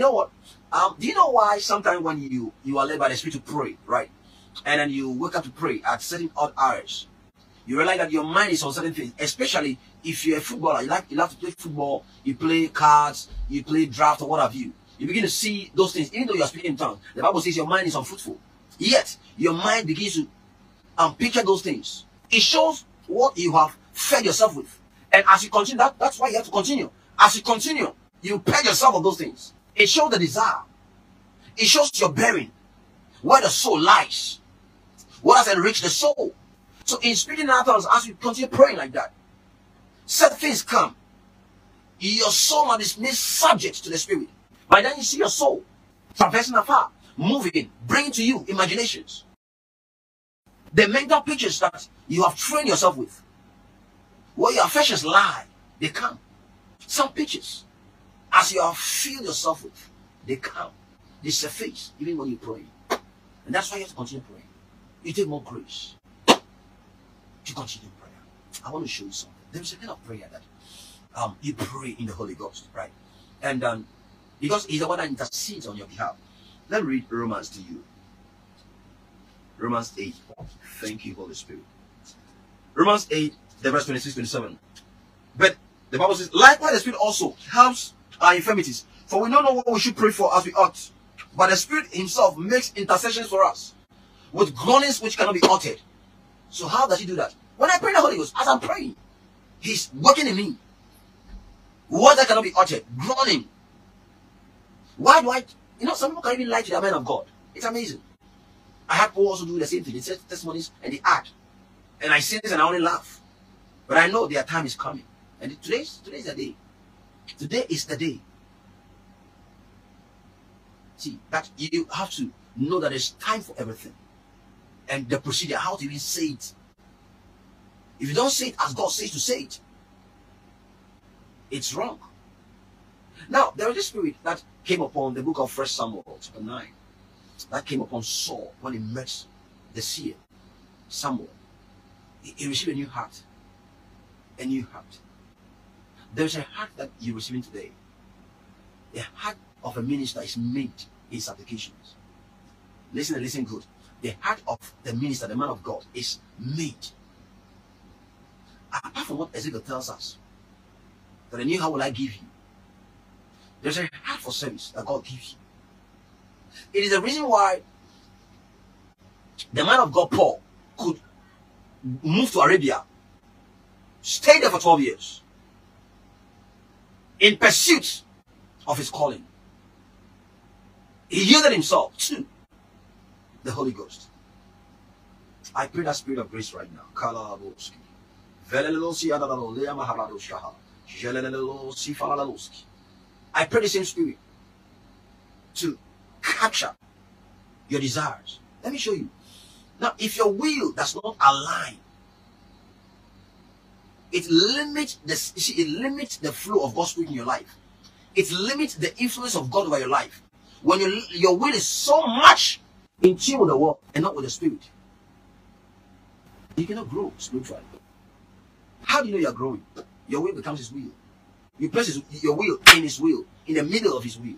You know what? Um, do you know why sometimes when you you are led by the Spirit to pray, right, and then you wake up to pray at certain odd hours, you realize that your mind is on certain things, especially if you're a footballer, you like you love to play football, you play cards, you play draft or what have you. You begin to see those things, even though you are speaking in tongues. The Bible says your mind is unfruitful. Yet your mind begins to um, picture those things. It shows what you have fed yourself with. And as you continue, that, that's why you have to continue. As you continue, you purge yourself of those things. It shows the desire. It shows your bearing, where the soul lies, what has enriched the soul. So in speaking in tongues, as you continue praying like that, certain things come. Your soul must be subject to the spirit. By then you see your soul traversing afar, moving, bringing to you imaginations. The mental pictures that you have trained yourself with, where your affections lie, they come. Some pictures, as you have filled yourself with, they come. They surface even when you pray. And that's why you have to continue praying. You take more grace to continue prayer. I want to show you something. There's a kind of prayer that um, you pray in the Holy Ghost, right? And um, because He's the one that intercedes on your behalf. Let me read Romans to you. Romans 8. Thank you, Holy Spirit. Romans 8, the verse 26 27. But the Bible says, likewise, the Spirit also helps our infirmities. For we don't know what we should pray for as we ought. But the Spirit Himself makes intercessions for us with groanings which cannot be uttered. So, how does He do that? When I pray the Holy Ghost, as I'm praying, He's working in me. Words that cannot be uttered, groaning. Why do I? You know, some people can even lie to the man of God. It's amazing. I had people also do the same thing. They say testimonies and they add. And I say this and I only laugh. But I know their time is coming. And today's today's the day. Today is the day. See, that you have to know that there's time for everything. And the procedure, how to even say it. If you don't say it as God says to say it, it's wrong. Now, there a spirit that came upon the book of First Samuel, chapter 9. That came upon Saul when he met the seer, Samuel. He, he received a new heart. A new heart. There's a heart that you're receiving today. The heart of a minister is made in supplications. Listen and listen good. The heart of the minister, the man of God, is made. Apart from what Ezekiel tells us, that I knew how will I give you. There's a heart for service that God gives you. It is the reason why the man of God, Paul, could move to Arabia, stay there for 12 years, in pursuit of his calling. He yielded himself to the Holy Ghost. I pray that spirit of grace right now. I pray the same spirit to capture your desires. Let me show you. Now, if your will does not align, it limits the it limits the flow of God's spirit in your life. It limits the influence of God over your life. When your your will is so much in tune with the world and not with the spirit, you cannot grow spiritually. How do you know you're growing? Your will becomes His will. You place his, your will in His will, in the middle of His will.